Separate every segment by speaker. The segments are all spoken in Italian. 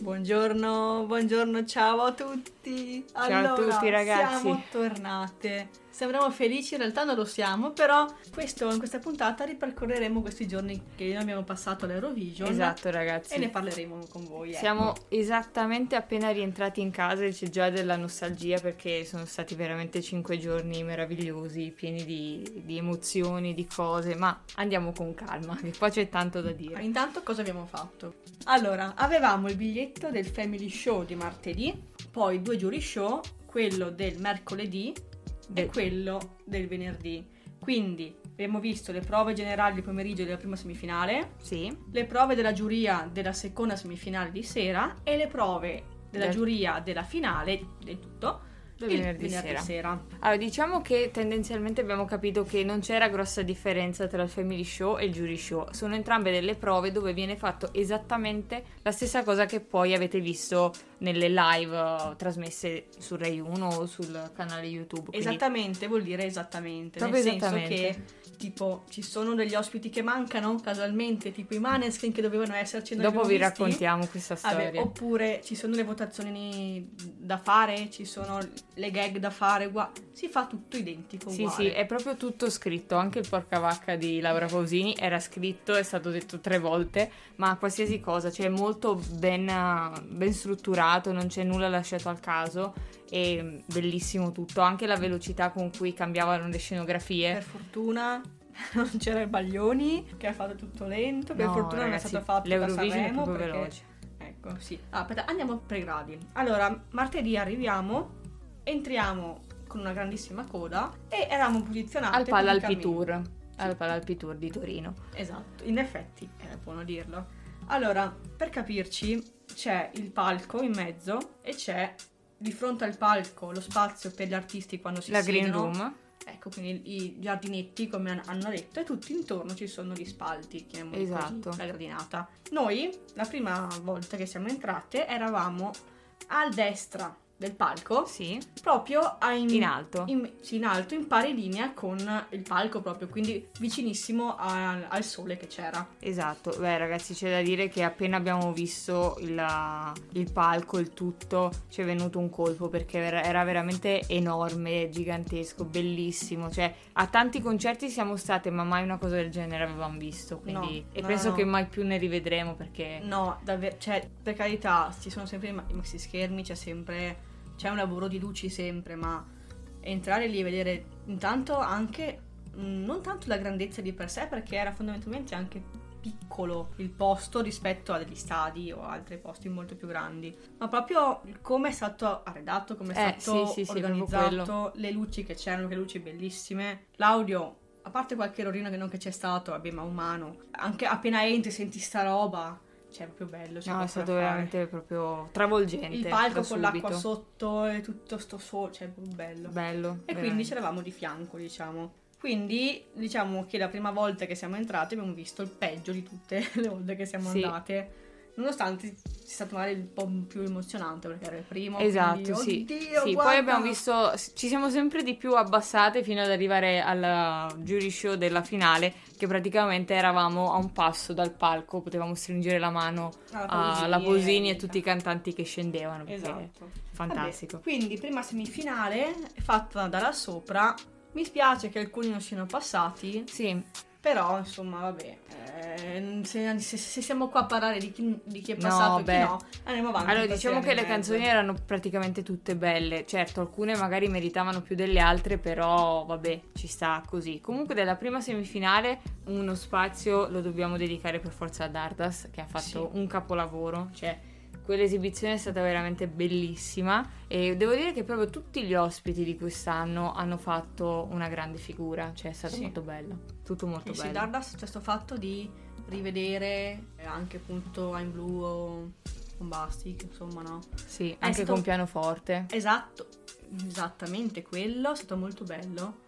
Speaker 1: Buongiorno, buongiorno, ciao a tutti.
Speaker 2: Ciao a tutti, ragazzi.
Speaker 1: Siamo tornate. Sembriamo felici, in realtà non lo siamo, però questo- in questa puntata ripercorreremo questi giorni che noi abbiamo passato all'Eurovision.
Speaker 2: Esatto, ragazzi.
Speaker 1: E ne parleremo con voi. ecco.
Speaker 2: Siamo esattamente appena rientrati in casa e c'è già della nostalgia perché sono stati veramente cinque giorni meravigliosi, pieni di, di emozioni, di cose, ma andiamo con calma, che poi c'è tanto da dire.
Speaker 1: Intanto cosa abbiamo fatto? Allora, avevamo il biglietto del Family Show di martedì, poi due jury show, quello del mercoledì e
Speaker 2: Del-
Speaker 1: quello del venerdì. Quindi abbiamo visto le prove generali del pomeriggio della prima semifinale,
Speaker 2: Sì,
Speaker 1: le prove della giuria della seconda semifinale di sera e le prove della
Speaker 2: Del-
Speaker 1: giuria della finale del tutto
Speaker 2: del
Speaker 1: il
Speaker 2: venerdì sera.
Speaker 1: sera.
Speaker 2: Allora, diciamo che tendenzialmente abbiamo capito che non c'era grossa differenza tra il Family Show e il Jury Show. Sono entrambe delle prove dove viene fatto esattamente la stessa cosa che poi avete visto nelle live eh, trasmesse su Rai 1 o sul canale YouTube. quindi-
Speaker 1: Esattamente vuol dire esattamente,
Speaker 2: Proprio
Speaker 1: nel senso
Speaker 2: esattamente.
Speaker 1: che tipo ci sono degli ospiti che mancano casualmente, tipo i Maneskin che dovevano esserci
Speaker 2: Dopo vi
Speaker 1: visti.
Speaker 2: raccontiamo questa
Speaker 1: Vabbè,
Speaker 2: storia.
Speaker 1: oppure ci sono le votazioni da fare, ci sono le gag da fare, gua- si fa tutto identico
Speaker 2: Sì,
Speaker 1: uguale.
Speaker 2: sì, è proprio tutto scritto, anche il porca vacca di Laura Pausini era scritto, è stato detto tre volte, ma qualsiasi cosa, cioè molto ben, eh, ben strutturato, non c'è nulla lasciato al caso, è mm, bellissimo tutto, anche la velocità con cui cambiavano le scenografie.
Speaker 1: Per fortuna non c'era il Baglioni che ha fatto tutto lento, per
Speaker 2: No,
Speaker 1: fortuna non è
Speaker 2: ragazzi,
Speaker 1: stato fatto da
Speaker 2: l'Eurovision è
Speaker 1: Sanremo
Speaker 2: proprio
Speaker 1: perché...
Speaker 2: veloce.
Speaker 1: Ecco, sì. Ah, aspetta, andiamo per gradi. Allora, martedì arriviamo, entriamo con una grandissima coda e eravamo posizionati
Speaker 2: Al Palalpi Tour, al Palalpi Tour di Torino.
Speaker 1: Esatto, in effetti era buono dirlo. Allora, per capirci, c'è il palco in mezzo e c'è di fronte al palco lo spazio per gli artisti quando si
Speaker 2: La Green
Speaker 1: siedono.
Speaker 2: Room.
Speaker 1: Ecco, quindi i giardinetti, come han- hanno detto, e tutti intorno ci sono gli spalti, chiamiamoli
Speaker 2: Esatto.
Speaker 1: così, la gradinata. Noi, la prima volta che siamo entrate, eravamo a destra del palco,
Speaker 2: Sì,
Speaker 1: proprio a
Speaker 2: in alto.
Speaker 1: in, sì, in alto, in pari linea con il palco proprio, quindi vicinissimo a- al sole che c'era.
Speaker 2: Esatto, beh ragazzi c'è da dire che appena abbiamo visto il, il palco, il tutto, ci è venuto un colpo perché era era veramente enorme, gigantesco, bellissimo, cioè a tanti concerti siamo state ma mai una cosa del genere avevamo visto, quindi
Speaker 1: No,
Speaker 2: e
Speaker 1: no,
Speaker 2: penso
Speaker 1: no.
Speaker 2: che mai più ne rivedremo perché
Speaker 1: No, davvero, cioè, per carità, ci sono sempre i maxi schermi, c'è sempre, c'è un lavoro di luci sempre, ma entrare lì e vedere intanto anche, mh, non tanto la grandezza di per sé, perché era fondamentalmente anche piccolo il posto rispetto a degli stadi o altri posti molto più grandi, ma proprio come è stato arredato, come è
Speaker 2: Eh,
Speaker 1: stato
Speaker 2: sì, sì, sì,
Speaker 1: organizzato, le luci che c'erano, che luci bellissime, l'audio a parte qualche errorino che non che c'è stato, vabbè, ma umano. Anche appena entri senti sta roba, cioè proprio bello. c'è
Speaker 2: no, è stato
Speaker 1: fare.
Speaker 2: veramente proprio travolgente.
Speaker 1: Il palco con l'acqua
Speaker 2: subito.
Speaker 1: sotto e tutto sto sole, cioè bello.
Speaker 2: Bello.
Speaker 1: e quindi
Speaker 2: veramente.
Speaker 1: c'eravamo di fianco, diciamo. Quindi diciamo che la prima volta che siamo entrati abbiamo visto il peggio di tutte le volte che siamo
Speaker 2: Sì.
Speaker 1: andate. nonostante sia stato magari un po' più emozionante perché era il primo.
Speaker 2: Esatto,
Speaker 1: quindi,
Speaker 2: sì.
Speaker 1: Oddio,
Speaker 2: Sì, poi abbiamo visto, ci siamo sempre di più abbassate fino ad arrivare al jury show della finale, che praticamente eravamo a un passo dal palco, potevamo stringere la mano alla Bosini e tutti i cantanti che scendevano.
Speaker 1: Esatto.
Speaker 2: Fantastico.
Speaker 1: Vabbè, quindi prima semifinale fatta da là sopra. Mi spiace che alcuni non siano passati,
Speaker 2: Sì,
Speaker 1: però insomma vabbè, eh, se, se- se siamo qua a parlare di chi, di chi è
Speaker 2: No,
Speaker 1: passato e chi no, andiamo avanti.
Speaker 2: Allora, diciamo che le canzoni erano praticamente tutte belle. Certo, alcune magari meritavano più delle altre, però vabbè, ci sta così. Comunque, della prima semifinale, uno spazio lo dobbiamo dedicare per forza ad Ardas, che ha fatto
Speaker 1: Sì.
Speaker 2: un capolavoro. Cioè, quell'esibizione è stata veramente bellissima. E devo dire che proprio tutti gli ospiti di quest'anno hanno fatto una grande figura. Cioè, è stato
Speaker 1: Sì.
Speaker 2: molto bello. Tutto molto
Speaker 1: sì,
Speaker 2: bello.
Speaker 1: Dardas c'è questo fatto di rivedere eh, anche appunto I'm Blue o Bombastic, insomma no.
Speaker 2: Sì, anche
Speaker 1: stato-
Speaker 2: con pianoforte.
Speaker 1: Esatto, esattamente quello, è stato molto bello.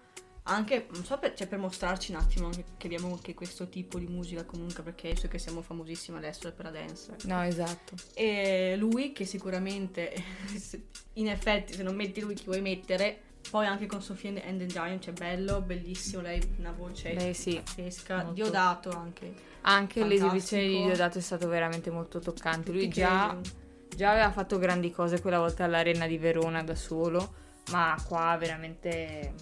Speaker 1: Anche, non so, per, cioè, per mostrarci un attimo che, che abbiamo anche questo tipo di musica comunque, perché so che siamo famosissimi adesso per la dance.
Speaker 2: No, esatto.
Speaker 1: E lui che sicuramente, in effetti, se non metti lui chi vuoi mettere, poi anche con Sofia and the Giant c'è bello, bellissimo, lei una voce
Speaker 2: Beh, sì.
Speaker 1: pazzesca,
Speaker 2: molto.
Speaker 1: Diodato anche.
Speaker 2: Anche
Speaker 1: Fantastico.
Speaker 2: l'esibizione di Diodato è stato veramente molto toccante. Lui già, già aveva fatto grandi cose quella volta all'Arena di Verona da solo, ma qua veramente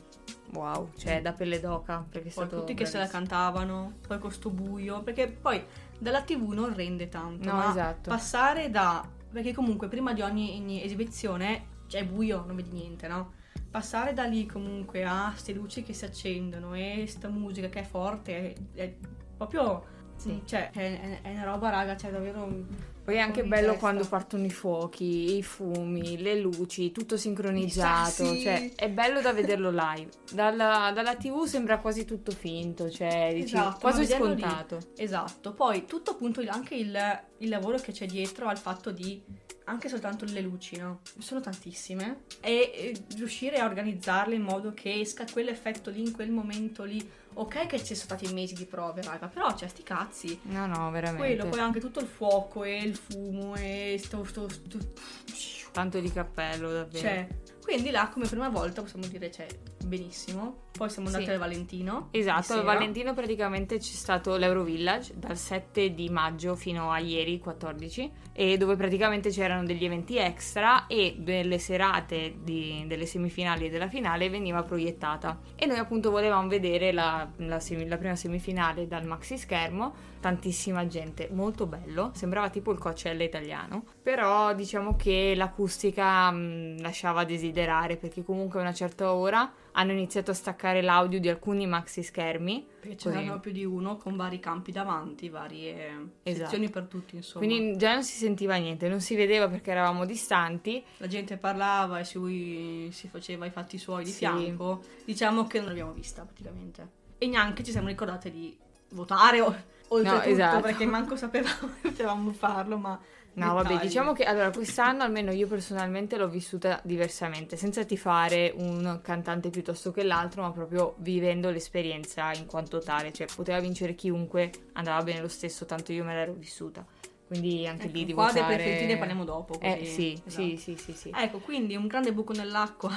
Speaker 2: wow, cioè da pelle d'oca. Perché
Speaker 1: Poi tutti che se la
Speaker 2: bravissimo.
Speaker 1: cantavano, poi con sto buio, perché poi dalla tv non rende tanto,
Speaker 2: No,
Speaker 1: ma
Speaker 2: esatto.
Speaker 1: passare da... perché comunque prima di ogni, ogni esibizione c'è buio, non vedi niente, no? Passare da lì comunque a ste luci che si accendono e sta musica che è forte, è, è proprio...
Speaker 2: Sì.
Speaker 1: Cioè, è, è una roba, raga, cioè davvero...
Speaker 2: Poi è anche bello
Speaker 1: testa.
Speaker 2: quando partono i fuochi, i fumi, le luci, tutto sincronizzato.
Speaker 1: Sassi.
Speaker 2: Cioè, è bello da vederlo live. Dalla, dalla TV sembra quasi tutto finto, cioè, dici,
Speaker 1: Esatto,
Speaker 2: quasi
Speaker 1: vederlo lì-
Speaker 2: scontato.
Speaker 1: Esatto, poi tutto appunto anche il, il lavoro che c'è dietro al fatto di anche soltanto le luci, no? Sono tantissime e, e riuscire a organizzarle in modo che esca quell'effetto lì in quel momento lì. Ok che ci sono stati mesi di prove, raga, però c'è sti cazzi.
Speaker 2: No, no, veramente.
Speaker 1: Quello, poi anche tutto il fuoco e il fumo e sto... sto, sto-
Speaker 2: Tanto di cappello, davvero.
Speaker 1: Cioè, quindi là come prima volta possiamo dire, cioè, benissimo. Poi siamo andati
Speaker 2: Sì.
Speaker 1: al Valentino.
Speaker 2: Esatto, al. Valentino praticamente c'è stato l'Eurovillage dal 7 di maggio fino a ieri 14 e dove praticamente c'erano degli eventi extra e delle serate di- delle semifinali e della finale veniva proiettata e noi appunto volevamo vedere la, la semi- la prima semifinale dal maxi schermo, tantissima gente, molto bello, sembrava tipo il Coachella italiano, però diciamo che l'acustica mh, lasciava a desiderare perché comunque a una certa ora hanno iniziato a staccare l'audio di alcuni maxi schermi.
Speaker 1: Perché
Speaker 2: Così.
Speaker 1: c'erano più di uno con vari campi davanti, varie
Speaker 2: Esatto.
Speaker 1: sezioni per tutti, insomma.
Speaker 2: Quindi già non si sentiva niente, non si vedeva perché eravamo distanti.
Speaker 1: la gente parlava e si, si faceva i fatti suoi di
Speaker 2: Sì.
Speaker 1: fianco. Diciamo che non l'abbiamo vista praticamente. E neanche ci siamo ricordate di votare o, oltretutto
Speaker 2: esatto.
Speaker 1: perché manco sapevamo che potevamo farlo, ma
Speaker 2: No, vabbè,
Speaker 1: dettagli.
Speaker 2: diciamo che allora quest'anno almeno io personalmente l'ho vissuta diversamente, senza tifare un cantante piuttosto che l'altro, ma proprio vivendo l'esperienza in quanto tale, cioè poteva vincere chiunque, andava bene lo stesso, tanto io me l'ero vissuta. Quindi anche lì
Speaker 1: Ecco,
Speaker 2: di
Speaker 1: qua dei
Speaker 2: votare...
Speaker 1: preferiti ne parliamo dopo.
Speaker 2: Eh sì,
Speaker 1: esatto.
Speaker 2: sì, sì, sì, sì.
Speaker 1: Ecco, quindi un grande buco nell'acqua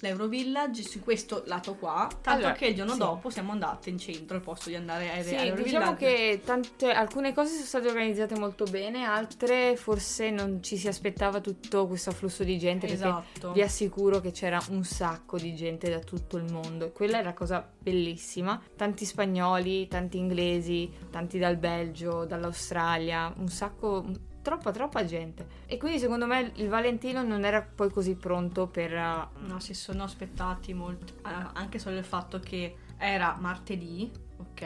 Speaker 1: l'Eurovillage su questo lato qua, tanto
Speaker 2: Allora,
Speaker 1: che il giorno
Speaker 2: sì.
Speaker 1: dopo siamo andate in centro al posto di andare a
Speaker 2: Sì,
Speaker 1: all'Eurovillage.
Speaker 2: diciamo che tante, alcune cose sono state organizzate molto bene, altre forse non ci si aspettava tutto questo afflusso di gente perché
Speaker 1: Esatto.
Speaker 2: vi assicuro che c'era un sacco di gente da tutto il mondo e quella è la cosa bellissima. Tanti spagnoli, tanti inglesi, tanti dal Belgio, dall'Australia, un sacco, troppa troppa gente. E quindi secondo me il Valentino non era poi così pronto per... uh,
Speaker 1: No, si sono aspettati molto, eh, anche solo il fatto che era martedì, ok,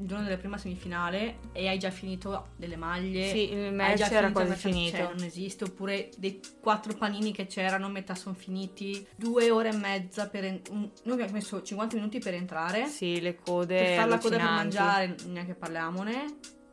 Speaker 1: il giorno della prima semifinale e hai già finito delle maglie.
Speaker 2: Sì, il
Speaker 1: hai
Speaker 2: match
Speaker 1: già
Speaker 2: era
Speaker 1: finito
Speaker 2: quasi finito.
Speaker 1: Cioè, non esiste, oppure dei quattro panini che c'erano, metà sono finiti, due ore e mezza per... en- un- noi abbiamo messo 50 minuti per entrare,
Speaker 2: Sì, le code...
Speaker 1: per fare la coda per mangiare, neanche parliamone.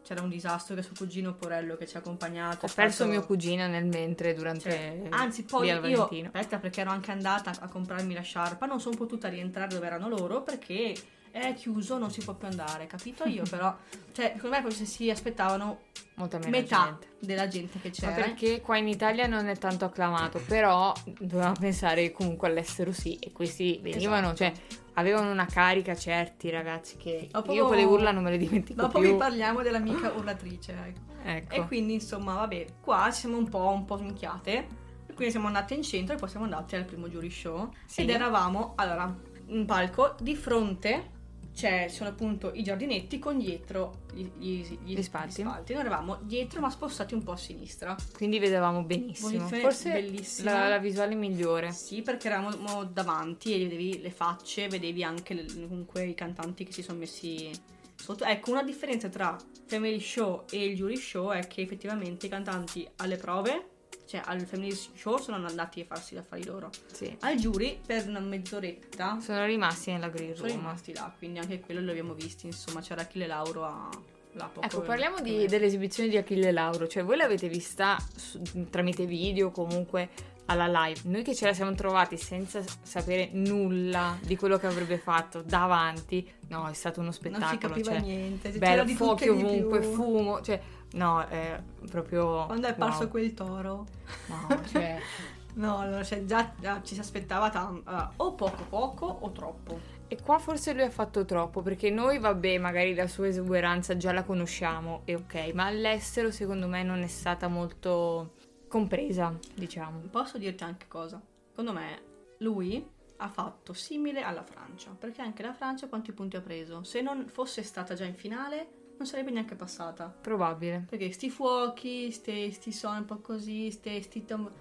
Speaker 1: C'era un disastro che suo cugino Porello che ci ha accompagnato.
Speaker 2: Ho perso
Speaker 1: stato-
Speaker 2: mio cugino nel mentre durante
Speaker 1: cioè, anzi, poi io,
Speaker 2: Valentino.
Speaker 1: aspetta, perché ero anche andata a comprarmi la sciarpa, non sono potuta rientrare dove erano loro perché è chiuso, non si può più andare, capito io però, cioè secondo me forse si aspettavano
Speaker 2: Molta meno
Speaker 1: metà
Speaker 2: gente.
Speaker 1: della gente che
Speaker 2: Ma
Speaker 1: c'era.
Speaker 2: perché qua in Italia non è tanto acclamato, però dovevamo pensare comunque all'estero sì, e questi venivano,
Speaker 1: Esatto.
Speaker 2: cioè avevano una carica certi ragazzi che
Speaker 1: Dopo-
Speaker 2: io quelle urla non me le dimentico
Speaker 1: Dopo
Speaker 2: più.
Speaker 1: vi parliamo dell'amica urlatrice, ecco.
Speaker 2: Ecco.
Speaker 1: E quindi insomma, vabbè, qua ci siamo un po', un po' minchiate. E quindi siamo andate in centro e poi siamo andate al primo jury show.
Speaker 2: Sì.
Speaker 1: Ed eravamo, allora, in palco, di fronte c'è, sono appunto i giardinetti con dietro gli, gli- gli-
Speaker 2: Gli spalti.
Speaker 1: Noi eravamo dietro ma spostati un po' a sinistra.
Speaker 2: Quindi vedevamo benissimo.
Speaker 1: Posizione
Speaker 2: Forse
Speaker 1: bellissima.
Speaker 2: la, la visuale migliore.
Speaker 1: Sì, perché eravamo davanti e vedevi le facce, vedevi anche le- comunque i cantanti che si sono messi sotto. Ecco, una differenza tra Family Show e il Jury Show è che effettivamente i cantanti alle prove, cioè al Family Show, sono andati a farsi gli affari loro.
Speaker 2: Sì.
Speaker 1: Al Jury, per una mezz'oretta,
Speaker 2: Sono rimasti nella green
Speaker 1: sono
Speaker 2: room.
Speaker 1: rimasti là, quindi anche quello lo abbiamo visto. Insomma, c'era Achille Lauro a... là
Speaker 2: Ecco, parliamo di- dell'esibizione di Achille Lauro, cioè voi l'avete vista su- tramite video comunque alla live, noi che ce la siamo trovati senza sapere nulla di quello che avrebbe fatto davanti, no, è stato uno
Speaker 1: Non si
Speaker 2: spettacolo,
Speaker 1: capiva
Speaker 2: cioè,
Speaker 1: niente,
Speaker 2: bello, fuochi ovunque, fumo, cioè, no, è proprio...
Speaker 1: Quando è apparso
Speaker 2: wow.
Speaker 1: quel toro...
Speaker 2: No, cioè,
Speaker 1: No, allora, cioè, già, già ci si aspettava tanto. allora, o poco poco o troppo.
Speaker 2: E qua forse lui ha fatto troppo, perché noi, vabbè, magari la sua esuberanza già la conosciamo, e ok, ma all'estero secondo me non è stata molto compresa, diciamo.
Speaker 1: Posso dirti anche cosa? Secondo me lui ha fatto simile alla Francia, perché anche la Francia quanti punti ha preso? Se non fosse stata già in finale, non sarebbe neanche passata.
Speaker 2: Probabile.
Speaker 1: Perché sti fuochi, sti, sti suoni un po' così, sti, sti tom-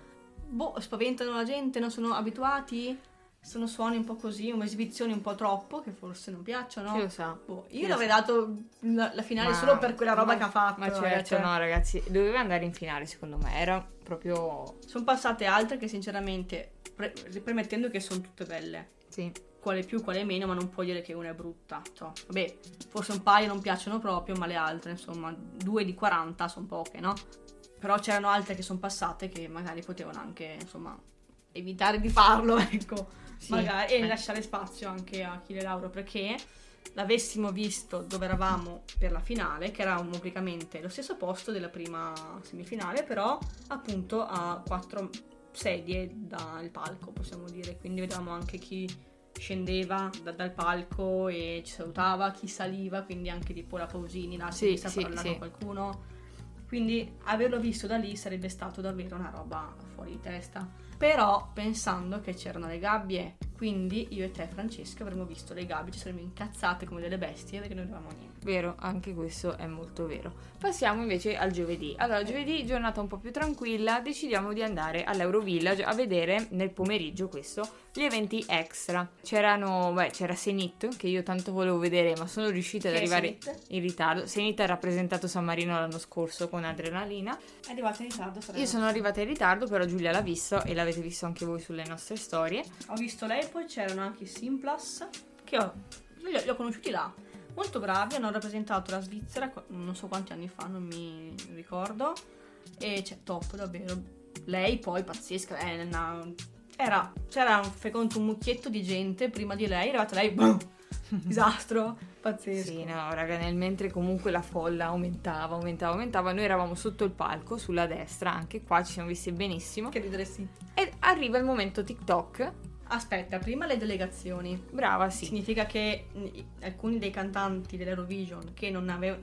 Speaker 1: boh, spaventano la gente, non sono abituati. Sono suoni un po' così, esibizioni un po' troppo, che forse non piacciono.
Speaker 2: Chi lo sa?
Speaker 1: Boh, io l'avrei
Speaker 2: sa?
Speaker 1: dato la, la finale
Speaker 2: Ma-
Speaker 1: solo per quella roba
Speaker 2: ma-
Speaker 1: che ha fatto.
Speaker 2: Ma certo,
Speaker 1: cioè.
Speaker 2: no, ragazzi, doveva andare in finale, secondo me. Era proprio.
Speaker 1: Sono passate altre che sinceramente, pre- premettendo che sono tutte belle,
Speaker 2: Sì.
Speaker 1: Quale più, quale meno, ma non puoi dire che una è brutta. Cioè, vabbè, forse un paio non piacciono proprio, ma le altre, insomma, due di 40 sono poche, no? Però c'erano altre che sono passate che magari potevano anche, insomma, evitare di farlo, ecco.
Speaker 2: Sì,
Speaker 1: magari, e
Speaker 2: eh.
Speaker 1: lasciare spazio anche a Achille Lauro, perché l'avessimo visto dove eravamo per la finale, che eravamo praticamente lo stesso posto della prima semifinale, però appunto a quattro sedie dal palco, possiamo dire. Quindi vedevamo anche chi scendeva da- dal palco e ci salutava, chi saliva, quindi anche tipo la Pausini, là,
Speaker 2: Sì,
Speaker 1: si
Speaker 2: sì,
Speaker 1: parlava
Speaker 2: sì.
Speaker 1: qualcuno. Quindi averlo visto da lì sarebbe stato davvero una roba fuori di testa. Però pensando che c'erano le gabbie, quindi io e te Francesca avremmo visto le gabbie, ci saremmo incazzate come delle bestie perché non avevamo niente.
Speaker 2: Vero, anche questo è molto vero. Passiamo invece al giovedì. Allora, giovedì, giornata un po' più tranquilla, decidiamo di andare all'Eurovillage a vedere nel pomeriggio questo gli eventi extra. C'erano, beh, c'era Senit, che io tanto volevo vedere, ma sono riuscita ad arrivare in ritardo. Senit ha rappresentato San Marino l'anno scorso con Adrenalina.
Speaker 1: È arrivata in ritardo.
Speaker 2: Io sono arrivata in ritardo, però Giulia l'ha visto e l'avete visto anche voi sulle nostre storie.
Speaker 1: Ho visto lei, poi c'erano anche i Simplas, che ho, li ho, li ho conosciuti là. Molto bravi, hanno rappresentato la Svizzera, non so quanti anni fa, non mi ricordo. E c'è top, davvero. Lei poi, pazzesca, è una- era, c'era un, fai conto, un mucchietto di gente prima di lei, è arrivata lei, boom, disastro, pazzesco.
Speaker 2: Sì, no, raga, nel mentre comunque la folla aumentava, aumentava, aumentava, noi eravamo sotto il palco, sulla destra, anche qua ci siamo visti benissimo.
Speaker 1: Che ridere sì.
Speaker 2: E arriva il momento TikTok.
Speaker 1: Aspetta, prima le delegazioni.
Speaker 2: Brava, sì.
Speaker 1: Significa che alcuni dei cantanti dell'Eurovision che non avevano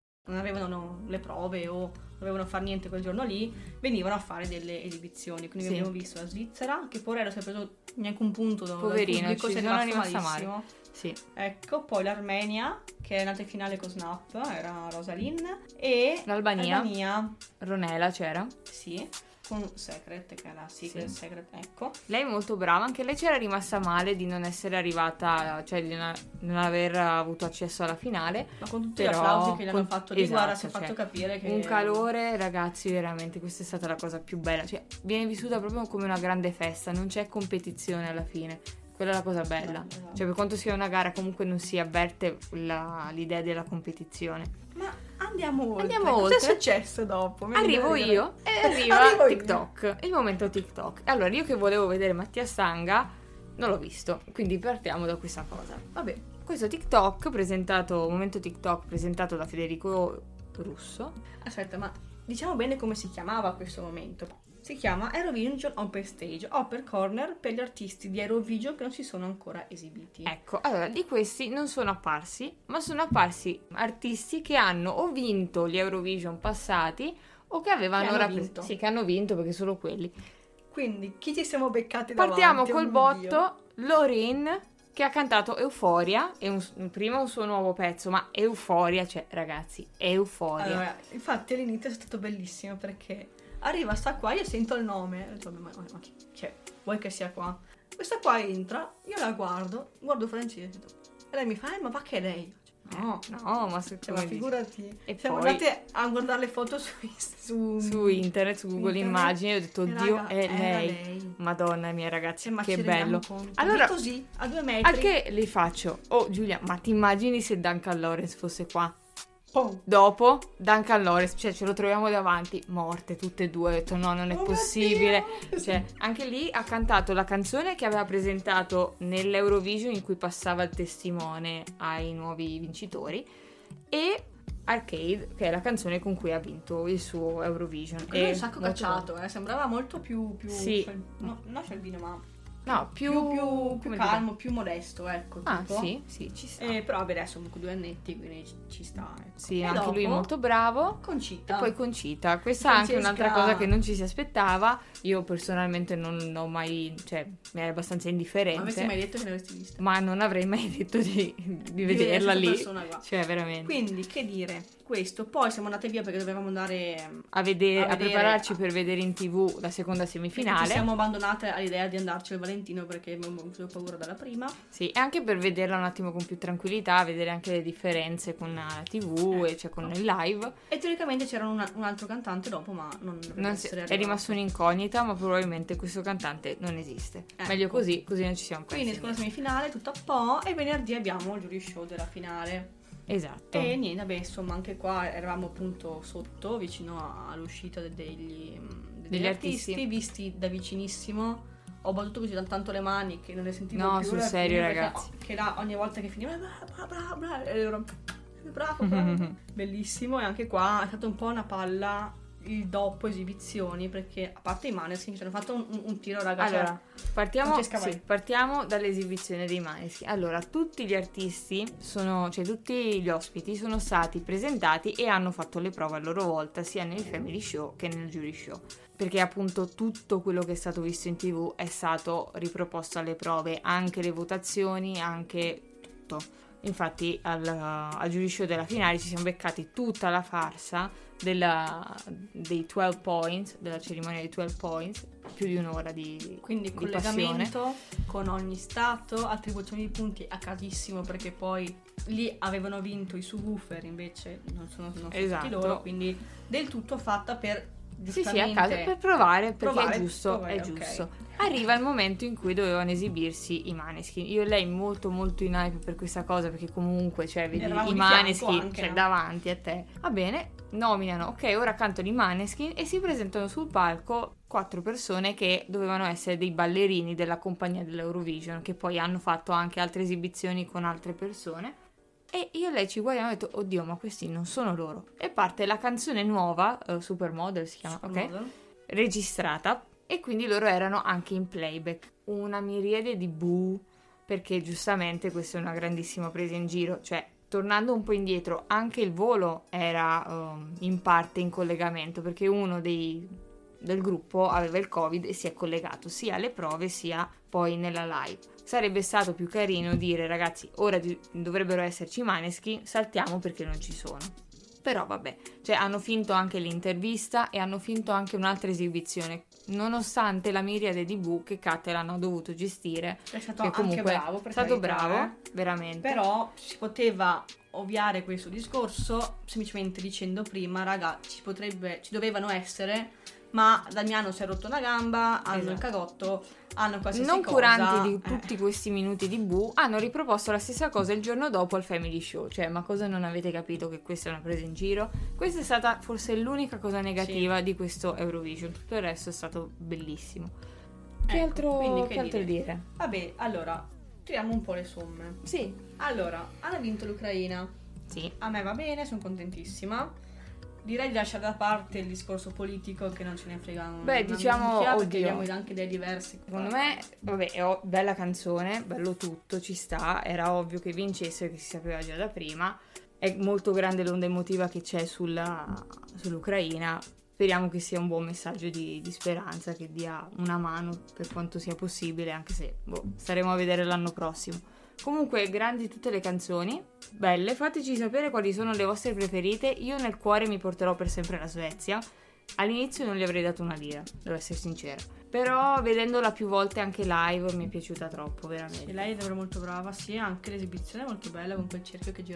Speaker 1: Non avevano le prove o non dovevano fare niente quel giorno lì, venivano a fare delle esibizioni. Quindi
Speaker 2: Sì.
Speaker 1: abbiamo visto la Svizzera, che pure si è preso neanche un punto dal
Speaker 2: Poverino,
Speaker 1: pubblico,
Speaker 2: ci sono rimasta
Speaker 1: malissimo.
Speaker 2: Sì.
Speaker 1: Ecco, poi l'Armenia, che è andata in finale con Snap, era Rosalind, e
Speaker 2: L'Albania.
Speaker 1: Albania,
Speaker 2: Ronela c'era.
Speaker 1: sì, con Secret, che era Secret,
Speaker 2: Sì.
Speaker 1: Secret, ecco.
Speaker 2: Lei è molto brava, anche lei c'era rimasta male di non essere arrivata, cioè di non, non aver avuto accesso alla finale.
Speaker 1: Ma con tutti
Speaker 2: Però
Speaker 1: gli applausi che gli hanno fatto di guarda, si è
Speaker 2: esatto,
Speaker 1: fatto
Speaker 2: cioè,
Speaker 1: capire che...
Speaker 2: Un calore, ragazzi, veramente, questa è stata la cosa più bella. Cioè, viene vissuta proprio come una grande festa, non c'è competizione alla fine. Quella è la cosa bella.
Speaker 1: Esatto.
Speaker 2: Cioè, per quanto sia una gara, comunque non si avverte la- l'idea della competizione.
Speaker 1: Ma andiamo oltre.
Speaker 2: Andiamo
Speaker 1: Cosa
Speaker 2: oltre.
Speaker 1: è successo dopo? Mi
Speaker 2: Arrivo io e arriva
Speaker 1: Arrivo io.
Speaker 2: TikTok. Il momento TikTok. Allora, io che volevo vedere Mattia Stanga, non l'ho visto. Quindi partiamo da questa cosa.
Speaker 1: Vabbè,
Speaker 2: Questo TikTok presentato, momento TikTok presentato da Federico Russo.
Speaker 1: aspetta, ma diciamo bene come si chiamava questo momento. Si chiama Eurovision Open Stage, Open Corner per gli artisti di Eurovision che non si sono ancora esibiti.
Speaker 2: Ecco, allora di questi non sono apparsi, ma sono apparsi artisti che hanno o vinto gli Eurovision passati o che avevano
Speaker 1: Che hanno
Speaker 2: rappres-
Speaker 1: vinto.
Speaker 2: Sì, che hanno vinto perché solo quelli.
Speaker 1: Quindi, chi ci siamo beccati
Speaker 2: Partiamo
Speaker 1: davanti?
Speaker 2: col
Speaker 1: Oh mio
Speaker 2: botto
Speaker 1: Dio.
Speaker 2: Lorraine che ha cantato Euforia, e un- prima un suo nuovo pezzo, ma Euforia, cioè ragazzi, Euforia.
Speaker 1: Allora, infatti all'inizio è stato bellissimo perché arriva sta qua, io sento il nome, ho detto, "Vabbè, ma, ma chi, cioè, vuoi che sia qua? Questa qua entra, io la guardo, guardo Francesco e lei mi fa, eh, ma va che è lei? No,
Speaker 2: No, ma se
Speaker 1: cioè, ma figurati.
Speaker 2: E
Speaker 1: Siamo
Speaker 2: poi-
Speaker 1: andate a guardare le foto su, su,
Speaker 2: su internet, su Google
Speaker 1: internet,
Speaker 2: Immagini, ho detto, oddio,
Speaker 1: raga,
Speaker 2: è lei.
Speaker 1: lei.
Speaker 2: Madonna mia ragazzi,
Speaker 1: Cioè, ma
Speaker 2: che bello.
Speaker 1: conto?
Speaker 2: Allora-
Speaker 1: così, a due metri.
Speaker 2: Anche li faccio. Oh Giulia, ma ti immagini se Duncan Lawrence fosse qua? Dopo Duncan Lawrence, cioè ce lo troviamo davanti, morte tutte e due. Ho detto no, non è
Speaker 1: Oh
Speaker 2: possibile. Cioè, anche lì ha cantato la canzone che aveva presentato nell'Eurovision in cui passava il testimone ai nuovi vincitori e Arcade, che è la canzone con cui ha vinto il suo Eurovision.
Speaker 1: Quello è
Speaker 2: E
Speaker 1: un sacco cacciato, eh. sembrava molto più... più
Speaker 2: Sì.
Speaker 1: sciol- no, non scialbino, ma.
Speaker 2: No, più,
Speaker 1: più, più, più calmo, più modesto, ecco.
Speaker 2: Ah,
Speaker 1: tipo.
Speaker 2: sì, sì, ci sta.
Speaker 1: Eh, però vabbè, adesso comunque due annetti, quindi ci, ci sta. Ecco.
Speaker 2: Sì,
Speaker 1: E
Speaker 2: anche lui è molto bravo.
Speaker 1: Concita.
Speaker 2: E poi Concita, questa è anche
Speaker 1: Francesca-
Speaker 2: un'altra cosa che non ci si aspettava. Io personalmente non ho mai, cioè, mi è abbastanza
Speaker 1: Non
Speaker 2: indifferente.
Speaker 1: avresti mai detto che ne avresti vista.
Speaker 2: Ma non avrei mai detto di, di
Speaker 1: vedere
Speaker 2: vederla lì. Cioè, veramente.
Speaker 1: Quindi, che dire, questo. Poi siamo andate via perché dovevamo andare...
Speaker 2: a, vedere,
Speaker 1: a
Speaker 2: a
Speaker 1: vedere-
Speaker 2: prepararci per vedere in tv la seconda
Speaker 1: Ci
Speaker 2: semifinale.
Speaker 1: siamo abbandonate all'idea di andarci al Valentino perché abbiamo avuto paura dalla prima.
Speaker 2: Sì, e anche per vederla un attimo con più tranquillità, vedere anche le differenze con la tv e cioè con il live.
Speaker 1: E teoricamente c'era una- un altro cantante dopo, ma non
Speaker 2: Non si- è rimasto un'incognita, ma probabilmente questo cantante non esiste.
Speaker 1: Ecco.
Speaker 2: Meglio così, così non ci siamo persi.
Speaker 1: Quindi seconda semifinale, tutto a po', e venerdì abbiamo il jury show della finale.
Speaker 2: Esatto.
Speaker 1: E niente, vabbè, insomma, anche qua eravamo appunto sotto, vicino all'uscita de- degli, degli
Speaker 2: Degli
Speaker 1: artisti,
Speaker 2: artisti.
Speaker 1: visti da vicinissimo. Ho battuto così tanto le mani che non le sentivo
Speaker 2: No,
Speaker 1: più.
Speaker 2: sul
Speaker 1: alla
Speaker 2: serio,
Speaker 1: perché-
Speaker 2: ragazzi.
Speaker 1: Che là ogni volta che finiva, bravo, bravo, bravo, e loro, bravo, bravo. Bellissimo, e anche qua è stata un po' una palla il dopo esibizioni, perché a parte i Maneskin ci hanno fatto un, un- tiro, ragazzi.
Speaker 2: Allora, partiamo,
Speaker 1: Francesca, vai.
Speaker 2: sì, partiamo dall'esibizione dei Maneskin. Allora, tutti gli artisti, sono, cioè tutti gli ospiti sono stati presentati e hanno fatto le prove a loro volta, sia nel Family Show che nel Jury Show. Perché appunto tutto quello che è stato visto in tv è stato riproposto alle prove, anche le votazioni, anche tutto. Infatti al, al Jury Show della finale ci siamo beccati tutta la farsa della- dei 12 points, della cerimonia dei 12 points, più di un'ora di,
Speaker 1: Quindi
Speaker 2: di passione.
Speaker 1: collegamento con ogni stato, attribuzione di punti a casissimo perché poi lì avevano vinto i subwoofer invece non sono, non sono
Speaker 2: Esatto.
Speaker 1: stati loro, quindi del tutto fatta per
Speaker 2: Sì, sì, a caso per provare perché
Speaker 1: provare,
Speaker 2: è giusto,
Speaker 1: provare,
Speaker 2: è giusto. Arriva il momento in cui dovevano esibirsi i Maneskin. Io e lei molto molto in hype per questa cosa perché comunque, cioè, vedi i Maneskin cioè,
Speaker 1: no?
Speaker 2: davanti a te. Va bene, nominano, ok, ora cantano i Maneskin e si presentano sul palco quattro persone che dovevano essere dei ballerini della compagnia dell'Eurovision, che poi hanno fatto anche altre esibizioni con altre persone. E io e lei ci guardiamo e ho detto, oddio, ma questi non sono loro. E parte la canzone nuova, uh, Supermodel si chiama, ok?
Speaker 1: Supermodel.
Speaker 2: Registrata. E quindi loro erano anche in playback. Una miriade di boo, perché giustamente questa è una grandissima presa in giro. Cioè, tornando un po' indietro, anche il volo era um, in parte in collegamento, perché uno dei, del gruppo aveva il covid e si è collegato sia alle prove sia poi nella live. Sarebbe stato più carino dire ragazzi, ora dovrebbero esserci i maneschi, saltiamo perché non ci sono. Però vabbè, cioè hanno finto anche l'intervista e hanno finto anche un'altra esibizione, nonostante la miriade di bu che Catalan ha dovuto gestire.
Speaker 1: È stato
Speaker 2: che
Speaker 1: anche
Speaker 2: comunque
Speaker 1: bravo,
Speaker 2: è stato
Speaker 1: carità,
Speaker 2: bravo,
Speaker 1: eh.
Speaker 2: veramente.
Speaker 1: Però si poteva ovviare questo discorso semplicemente dicendo prima, raga, ci potrebbe, ci dovevano essere, ma Damiano si è rotto una gamba, hanno il
Speaker 2: Esatto.
Speaker 1: cagotto, hanno qualsiasi
Speaker 2: non
Speaker 1: cosa.
Speaker 2: curanti di
Speaker 1: eh.
Speaker 2: tutti questi minuti di bu, hanno riproposto la stessa cosa il giorno dopo al Family Show. Cioè, ma cosa non avete capito che questa è una presa in giro? Questa è stata forse l'unica cosa negativa di questo Eurovision. Tutto il resto è stato bellissimo. Che
Speaker 1: Ecco,
Speaker 2: altro,
Speaker 1: quindi
Speaker 2: che
Speaker 1: che
Speaker 2: altro
Speaker 1: dire?
Speaker 2: dire?
Speaker 1: Vabbè, allora, tiriamo un po' le somme.
Speaker 2: Sì,
Speaker 1: Allora, hanno vinto l'Ucraina.
Speaker 2: sì.
Speaker 1: A me va bene, sono contentissima. Direi di lasciare da parte il discorso politico che non ce ne frega un-
Speaker 2: Beh, diciamo, oddio.
Speaker 1: abbiamo anche idee diverse.
Speaker 2: Secondo me, vabbè, è o- bella canzone, bello tutto, ci sta. Era ovvio che vincesse, che si sapeva già da prima. È molto grande l'onda emotiva che c'è sulla- sull'Ucraina. Speriamo che sia un buon messaggio di, di speranza, che dia una mano per quanto sia possibile, anche se boh, staremo a vedere l'anno prossimo. Comunque, grandi tutte le canzoni, belle. Fateci sapere quali sono le vostre preferite. Io nel cuore mi porterò per sempre la Svezia. All'inizio non gli avrei dato una lira, devo essere sincera. Però vedendola più volte anche live mi è piaciuta troppo,
Speaker 1: E
Speaker 2: veramente.
Speaker 1: lei è davvero molto brava, sì, anche l'esibizione è molto bella con quel cerchio che gira.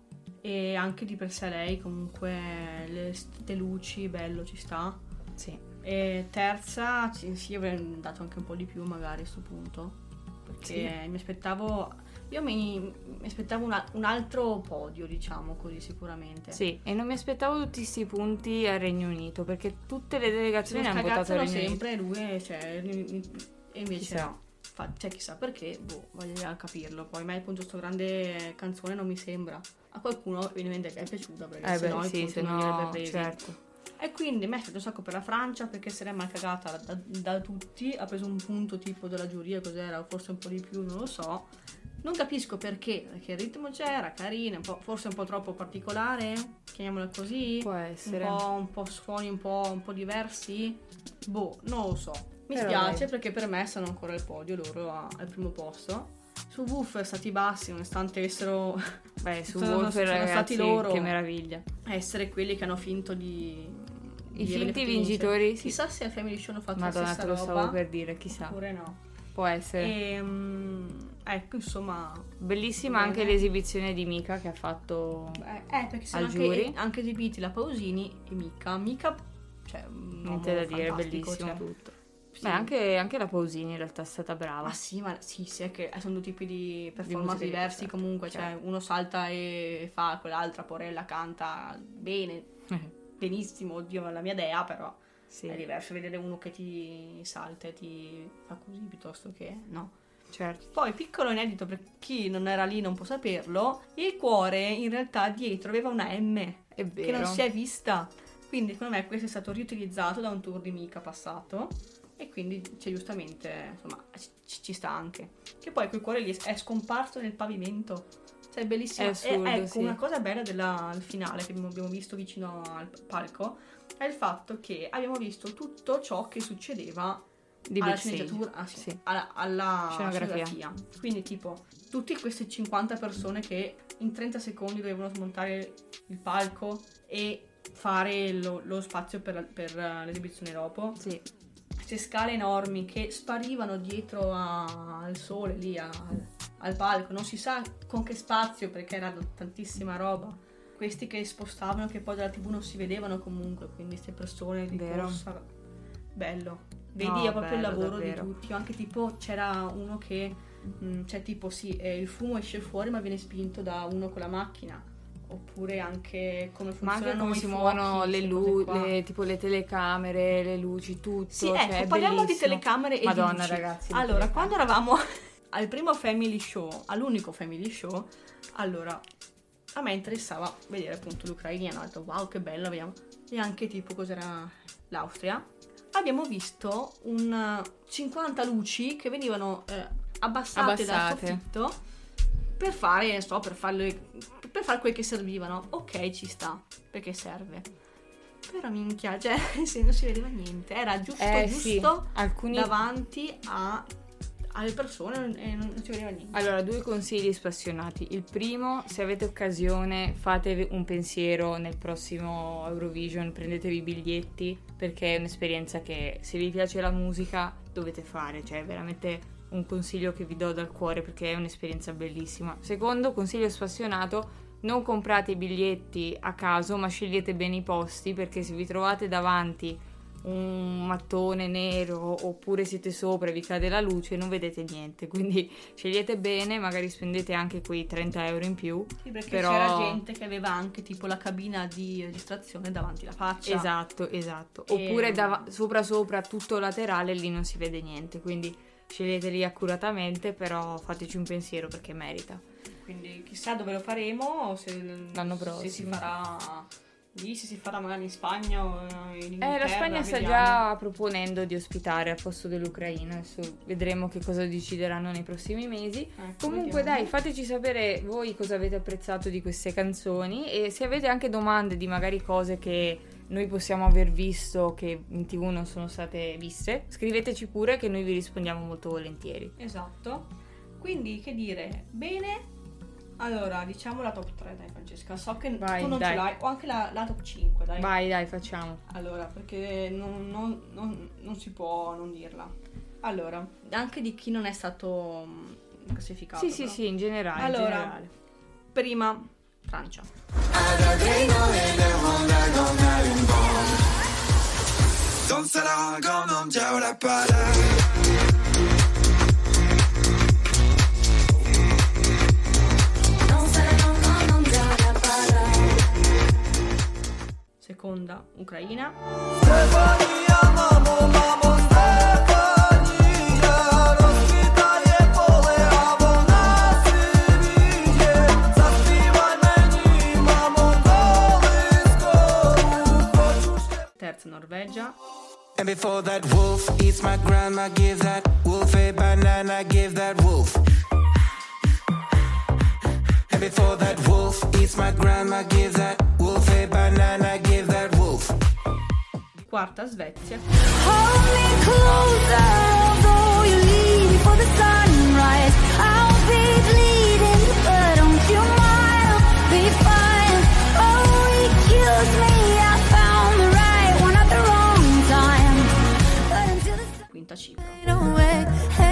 Speaker 1: E anche di per sé lei comunque le, le luci, bello, ci sta.
Speaker 2: Sì.
Speaker 1: E terza, sì, avrei dato anche un po' di più magari a sto punto. Perché mi aspettavo. Io mi, mi aspettavo una- un altro podio, diciamo così, sicuramente.
Speaker 2: Sì, e non mi aspettavo tutti questi punti al Regno Unito, perché tutte le delegazioni hanno votato al Regno Unito.
Speaker 1: sempre lui, cioè, e invece
Speaker 2: Chissà.
Speaker 1: no. Fa- cioè, chissà perché, boh, voglio capirlo. Poi a me appunto sto grande canzone non mi sembra. A qualcuno evidentemente è piaciuta perché
Speaker 2: Eh
Speaker 1: se no
Speaker 2: sì, se
Speaker 1: non li avrebbe
Speaker 2: no,
Speaker 1: presi.
Speaker 2: certo.
Speaker 1: E quindi mi è stato un sacco per la Francia perché se l'è mal cagata da, da tutti. Ha preso un punto tipo della giuria, cos'era, o forse un po' di più, non lo so. Non capisco perché, perché il ritmo c'era, carino, un po'- forse un po' troppo particolare, chiamiamola così.
Speaker 2: Può
Speaker 1: Un
Speaker 2: essere.
Speaker 1: po', un po' suoni un po', un po' diversi. Boh, non lo so. Mi
Speaker 2: Però
Speaker 1: spiace
Speaker 2: dai.
Speaker 1: perché per me sono ancora al podio, loro al primo posto. Su Woof stati bassi, nonostante avessero
Speaker 2: Beh, su
Speaker 1: sono-
Speaker 2: Wolf
Speaker 1: sono
Speaker 2: ragazzi,
Speaker 1: stati loro.
Speaker 2: che meraviglia.
Speaker 1: essere quelli che hanno finto di.
Speaker 2: I
Speaker 1: di
Speaker 2: finti vincitori, sì.
Speaker 1: Chissà se al Family Show hanno fatto
Speaker 2: Madonna,
Speaker 1: la
Speaker 2: te
Speaker 1: stessa
Speaker 2: lo
Speaker 1: roba.
Speaker 2: stavo per dire, chissà.
Speaker 1: Oppure no.
Speaker 2: Può essere.
Speaker 1: Ehm, ecco, insomma.
Speaker 2: Bellissima
Speaker 1: bene.
Speaker 2: anche l'esibizione di Mika che ha fatto...
Speaker 1: Eh, eh, perché sono
Speaker 2: Al
Speaker 1: anche, anche esibiti la Pausini e Mica. Mica. Cioè,
Speaker 2: Niente da dire, bellissimo
Speaker 1: cioè,
Speaker 2: tutto.
Speaker 1: Sì.
Speaker 2: Beh, anche, anche la Pausini in realtà è stata brava.
Speaker 1: Ma sì, ma sì, sì, è che sono due tipi di performance
Speaker 2: musica
Speaker 1: diversi
Speaker 2: diversa,
Speaker 1: comunque. Cioè,
Speaker 2: certo.
Speaker 1: uno salta e fa, quell'altra porella canta bene, benissimo, oddio, la mia idea, però.
Speaker 2: sì,
Speaker 1: È diverso vedere uno che ti salta e ti fa così piuttosto che no.
Speaker 2: certo.
Speaker 1: Poi, piccolo inedito per chi non era lì non può saperlo, il cuore in realtà dietro aveva una M
Speaker 2: È vero.
Speaker 1: che non si è vista. Quindi secondo me questo è stato riutilizzato da un tour di Mica passato e quindi cioè, giustamente insomma ci, ci sta anche. Che poi quel cuore lì è scomparso nel pavimento. Cioè, è bellissima.
Speaker 2: È assurdo,
Speaker 1: e ecco,
Speaker 2: sì.
Speaker 1: una cosa bella del del finale che abbiamo visto vicino al palco è il fatto che abbiamo visto tutto ciò che succedeva
Speaker 2: Di
Speaker 1: alla sceneggiatura, ah, sì,
Speaker 2: Sì.
Speaker 1: alla, alla
Speaker 2: Scenografia.
Speaker 1: scenografia. Quindi, tipo, tutte queste 50 persone che in 30 secondi dovevano smontare il palco e fare lo, lo spazio per, per eh, l'esibizione dopo.
Speaker 2: Sì.
Speaker 1: Queste scale enormi che sparivano dietro a- al sole, lì a- al, al palco, non si sa con che spazio perché era tantissima roba. Questi che spostavano, che poi dalla tv non si vedevano comunque, quindi queste persone di
Speaker 2: Vero.
Speaker 1: corsa. Bello. Vedi
Speaker 2: No,
Speaker 1: proprio il
Speaker 2: bello,
Speaker 1: lavoro
Speaker 2: davvero.
Speaker 1: di tutti. Anche tipo c'era uno che, mh, cioè tipo sì, eh, il fumo esce fuori ma viene spinto da uno con la macchina. Oppure anche come
Speaker 2: Ma anche
Speaker 1: funzionano
Speaker 2: come si
Speaker 1: fuochi,
Speaker 2: muovono le luci,
Speaker 1: qua.
Speaker 2: tipo le telecamere, le luci, tutto.
Speaker 1: Sì,
Speaker 2: cioè,
Speaker 1: ecco, parliamo di telecamere e
Speaker 2: Madonna,
Speaker 1: di luci.
Speaker 2: ragazzi. le
Speaker 1: Allora, quando eravamo al primo family show, all'unico family show, allora a me interessava vedere appunto l'Ucraina. Ho detto wow, che bello, vediamo. E anche tipo cos'era l'Austria. Abbiamo visto un eh, 50 luci che venivano eh, abbassate, dal
Speaker 2: Abbassate.
Speaker 1: soffitto per fare, non so, per farle per fare quel che servivano. Ok, ci sta, perché serve. Però minchia, cioè, se non si vedeva niente, era giusto,
Speaker 2: Eh sì,
Speaker 1: giusto
Speaker 2: alcuni...
Speaker 1: davanti a- alle persone e non, non si vedeva niente.
Speaker 2: Allora, due consigli spassionati. Il primo, se avete occasione, fatevi un pensiero nel prossimo Eurovision, prendetevi i biglietti, perché è un'esperienza che se vi piace la musica dovete fare, cioè è veramente un consiglio che vi do dal cuore perché è un'esperienza bellissima. Secondo consiglio spassionato, non comprate i biglietti a caso, ma scegliete bene i posti, perché se vi trovate davanti un mattone nero oppure siete sopra e vi cade la luce non vedete niente quindi scegliete bene magari spendete anche quei 30 euro in più
Speaker 1: Sì, perché
Speaker 2: però-
Speaker 1: c'era gente che aveva anche tipo la cabina di registrazione davanti alla faccia.
Speaker 2: esatto esatto
Speaker 1: E-
Speaker 2: oppure dava- sopra sopra tutto laterale lì non si vede niente quindi sceglieteli accuratamente però fateci un pensiero perché merita
Speaker 1: Quindi chissà dove lo faremo, se,
Speaker 2: L'anno
Speaker 1: se si
Speaker 2: prossimo.
Speaker 1: farà lì, se si farà magari in Spagna o in Inghilterra.
Speaker 2: Eh, la Spagna sta
Speaker 1: vediamo.
Speaker 2: già proponendo di ospitare al posto dell'Ucraina, adesso vedremo che cosa decideranno nei prossimi mesi.
Speaker 1: Ecco,
Speaker 2: Comunque
Speaker 1: vediamo.
Speaker 2: dai, fateci sapere voi cosa avete apprezzato di queste canzoni e se avete anche domande di magari cose che noi possiamo aver visto che in tv non sono state viste, scriveteci pure che noi vi rispondiamo molto volentieri.
Speaker 1: Esatto. Quindi che dire, bene. Allora, diciamo la top 3, dai Francesca. So che
Speaker 2: Vai,
Speaker 1: tu non
Speaker 2: dai.
Speaker 1: ce l'hai, o anche la, la top 5, dai.
Speaker 2: Vai, dai, facciamo.
Speaker 1: Allora, perché non, non- non- non si può non dirla. Allora, anche di chi non è stato mm, classificato.
Speaker 2: Sì, sì,
Speaker 1: però.
Speaker 2: sì, in generale. in
Speaker 1: Allora.
Speaker 2: generale.
Speaker 1: Prima, Francia. Seconda, Ucraina. Norvegia.
Speaker 3: And before that wolf eats my grandma, give that wolf a banana, give that wolf. And before that wolf eats my grandma, give that wolf a banana, give that wolf.
Speaker 1: Quarta, Svezia.
Speaker 4: Hold me closer, although you leave before the sunrise. I'll be bleeding, but don't you mind? I'll be fine. Oh, he kills me. The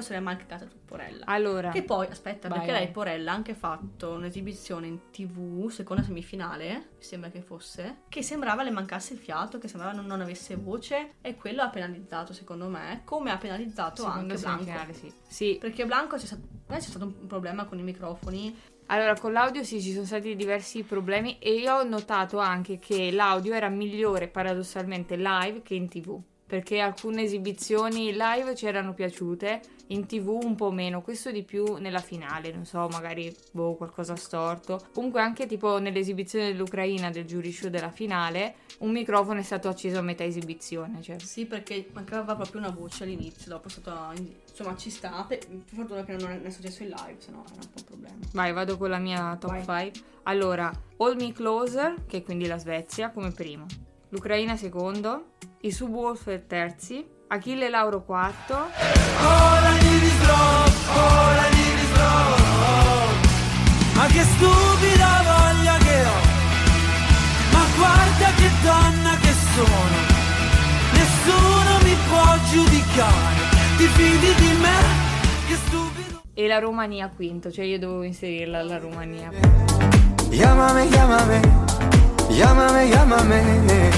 Speaker 1: Cipro se l'è marcata Porella.
Speaker 2: Allora,
Speaker 1: Che poi, aspetta,
Speaker 2: Vai,
Speaker 1: perché
Speaker 2: vai.
Speaker 1: lei Porella ha anche fatto un'esibizione in tv, seconda semifinale, mi sembra che fosse, che sembrava le mancasse il fiato, che sembrava non, non avesse voce, e quello ha penalizzato, secondo me, come ha penalizzato
Speaker 2: seconda
Speaker 1: anche Blanco.
Speaker 2: sì. Sì,
Speaker 1: Perché Blanco c'è stato, me c'è stato un problema con i microfoni.
Speaker 2: Allora, con l'audio sì, ci sono stati diversi problemi e io ho notato anche che l'audio era migliore paradossalmente live che in tv. Perché alcune esibizioni live ci erano piaciute, in tv un po' meno, questo di più nella finale, non so, magari boh, qualcosa storto. Comunque anche tipo nell'esibizione dell'Ucraina del jury show della finale, un microfono è stato acceso a metà esibizione, cioè
Speaker 1: Sì, perché mancava proprio una voce all'inizio, dopo è stato... Insomma, ci sta. Per fortuna che non è, successo in live, sennò era un po' un problema.
Speaker 2: Vai, vado con la mia top
Speaker 1: Vai.
Speaker 2: 5. Allora, Hold Me Closer, che è quindi la Svezia, come primo. L'Ucraina secondo. I Subwoofer terzi. Achille Lauro quarto.
Speaker 3: Ora di ritrovo, ora di ritrovo. Ma che stupida voglia che ho. Ma guarda che donna che sono. Nessuno mi può giudicare. Ti fidi di me? Che stupido.
Speaker 2: E la Romania quinto, cioè io dovevo inserirla la Romania.
Speaker 3: Chiamami, chiamami. Chiamami, chiamami.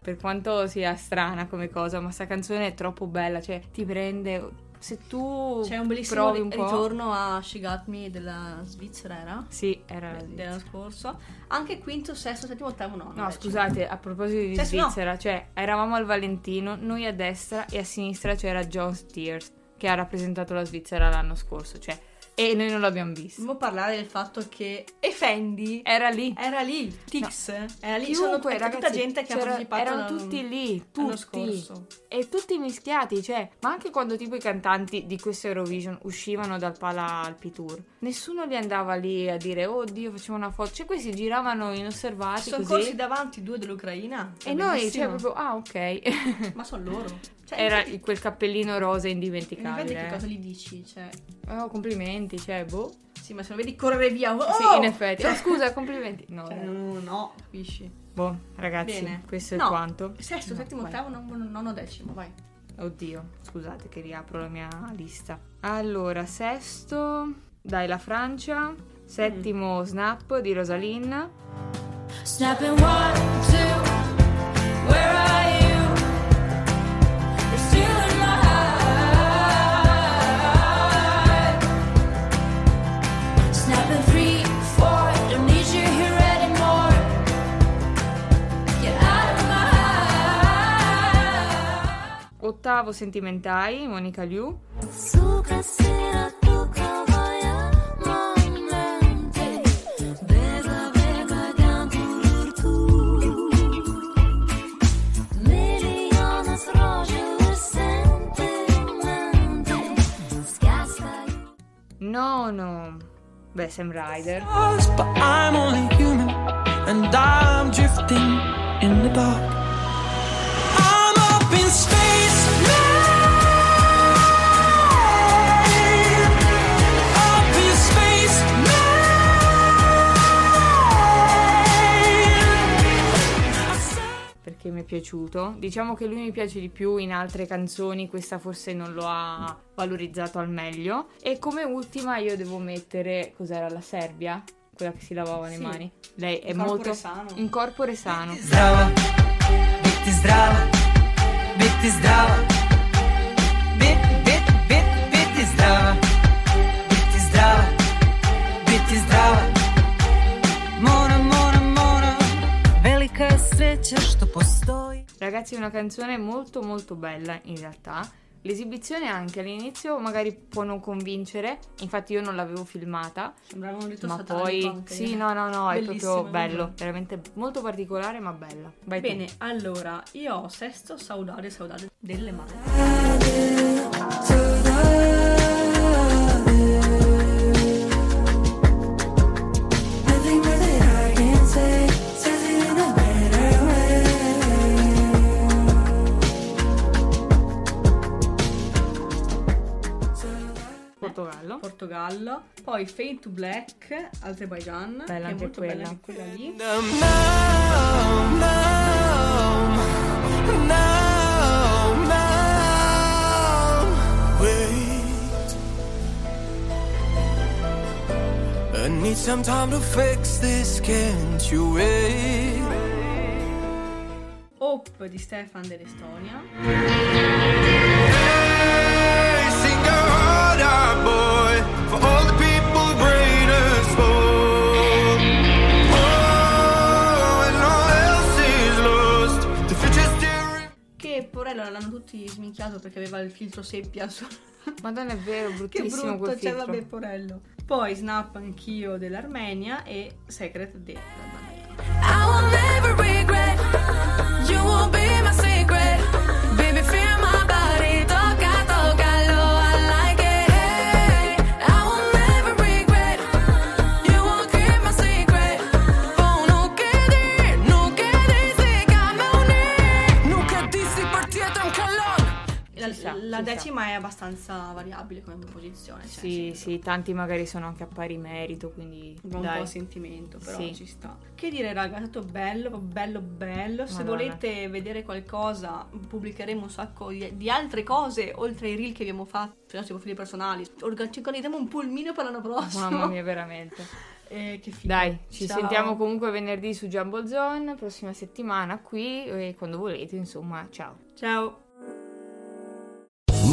Speaker 2: Per quanto sia strana come cosa, ma sta canzone è troppo bella, cioè ti prende... Se tu
Speaker 1: C'è un bellissimo
Speaker 2: provi un
Speaker 1: ritorno a She Got Me della Svizzera, era?
Speaker 2: Sì, era...
Speaker 1: Dell'anno scorso. Anche quinto, sesto, settimo, ottavo, nono.
Speaker 2: No,
Speaker 1: invece.
Speaker 2: scusate, a proposito di
Speaker 1: Cioè, no.
Speaker 2: Svizzera, cioè, eravamo al Valentino, noi a destra e a sinistra c'era John Steers, che ha rappresentato la Svizzera l'anno scorso, cioè, e noi non l'abbiamo visto.
Speaker 1: Dobbiamo parlare del fatto che Effendi
Speaker 2: Era lì.
Speaker 1: era lì, Tix, era lì,
Speaker 2: Chiunque,
Speaker 1: sono tutta gente che ha partecipato
Speaker 2: erano tutti lì,
Speaker 1: l'anno
Speaker 2: tutti.
Speaker 1: scorso.
Speaker 2: E tutti mischiati, cioè, ma anche quando tipo i cantanti di questo Eurovision uscivano dal Pala Alpi Tour, nessuno li andava lì a dire, oh Dio, facciamo una foto. Cioè, questi giravano inosservati
Speaker 1: Sono
Speaker 2: così.
Speaker 1: corsi davanti due dell'Ucraina.
Speaker 2: e noi,
Speaker 1: bellissimo.
Speaker 2: cioè, proprio, ah, ok.
Speaker 1: Ma sono loro. Cioè,
Speaker 2: Era
Speaker 1: infatti-
Speaker 2: quel cappellino rosa
Speaker 1: infatti
Speaker 2: indimenticabile.
Speaker 1: che
Speaker 2: eh.
Speaker 1: cosa gli dici? Cioè,
Speaker 2: Oh, complimenti, cioè, boh.
Speaker 1: sì, ma se lo vedi correre via. Oh!
Speaker 2: Sì, in effetti.
Speaker 1: Cioè-
Speaker 2: Oh, scusa, complimenti. No,
Speaker 1: Cioè, no, no, capisci?
Speaker 2: boh, ragazzi,
Speaker 1: Bene.
Speaker 2: questo
Speaker 1: No,
Speaker 2: è quanto.
Speaker 1: Sesto,
Speaker 2: No,
Speaker 1: settimo,
Speaker 2: vai.
Speaker 1: ottavo, nono, nono, decimo, vai.
Speaker 2: Oddio, scusate che riapro la mia lista. Allora, sesto, dai, la Francia. Settimo, Snap di Rosalind.
Speaker 4: Snapping one, two,
Speaker 2: Ottavo, Sentimentai, Monica Liu. Nono, beh, Sam Ryder.
Speaker 3: Us, But I'm only human, and I'm drifting in the dark. I'm up in space
Speaker 2: perché mi è piaciuto. Diciamo che lui mi piace di più in altre canzoni, questa forse non lo ha valorizzato al meglio. E come ultima io devo mettere, cos'era la Serbia? Quella che si lavava le
Speaker 1: Sì.
Speaker 2: mani. Lei è
Speaker 1: In
Speaker 2: molto
Speaker 1: sano.
Speaker 2: in corpore sano.
Speaker 3: Zdrava, biti zdrava, biti zdrava, bit, bit, bit, biti zdrava, biti zdrava, biti zdrava.
Speaker 2: Ragazzi, è una canzone molto molto bella in realtà. L'esibizione anche all'inizio magari può non convincere, infatti io non l'avevo filmata,
Speaker 1: Sembrava un rito
Speaker 2: ma
Speaker 1: satanico
Speaker 2: poi
Speaker 1: anche.
Speaker 2: sì, no, no, no, è proprio bello,
Speaker 1: bello.
Speaker 2: veramente molto particolare ma bella. Vai tu.
Speaker 1: Bene, allora, io ho sesto Saudade, Saudade delle mani.
Speaker 2: Portogallo.
Speaker 1: Portogallo. Poi Fade to Black, Azerbaijan.
Speaker 2: Bella
Speaker 1: che è
Speaker 2: anche
Speaker 1: molto
Speaker 2: quella.
Speaker 1: bella quella lì.
Speaker 3: Now, now, wait. I need some time to fix this, can't you wait?
Speaker 1: Hope di Stefan dell'Estonia. Che porello l'hanno tutti sminchiato perché aveva il filtro seppia su.
Speaker 2: Madonna è vero,
Speaker 1: che
Speaker 2: bruttissimo
Speaker 1: brutto,
Speaker 2: quel
Speaker 1: cioè
Speaker 2: filtro.
Speaker 1: vabbè porello. Poi Snap anch'io dell'Armenia e Secret dell'Albania.
Speaker 4: I will never regret. You will be my
Speaker 1: La, decima è abbastanza variabile come posizione. Cioè,
Speaker 2: Sì, sì, tanti magari sono anche a pari merito, quindi
Speaker 1: un
Speaker 2: dai.
Speaker 1: po' sentimento, però
Speaker 2: Sì.
Speaker 1: ci sta. Che dire, raga, è stato bello, bello, bello. Se
Speaker 2: Madonna.
Speaker 1: volete vedere qualcosa, pubblicheremo un sacco di, di altre cose, oltre ai reel che abbiamo fatto sui nostri profili personali. Ci organizziamo un pulmino per l'anno prossimo.
Speaker 2: Mamma mia, veramente.
Speaker 1: Eh, che figo.
Speaker 2: Dai, ci
Speaker 1: Ciao.
Speaker 2: sentiamo comunque venerdì su Jumble Zone, prossima settimana qui e quando volete, insomma, ciao.
Speaker 1: Ciao.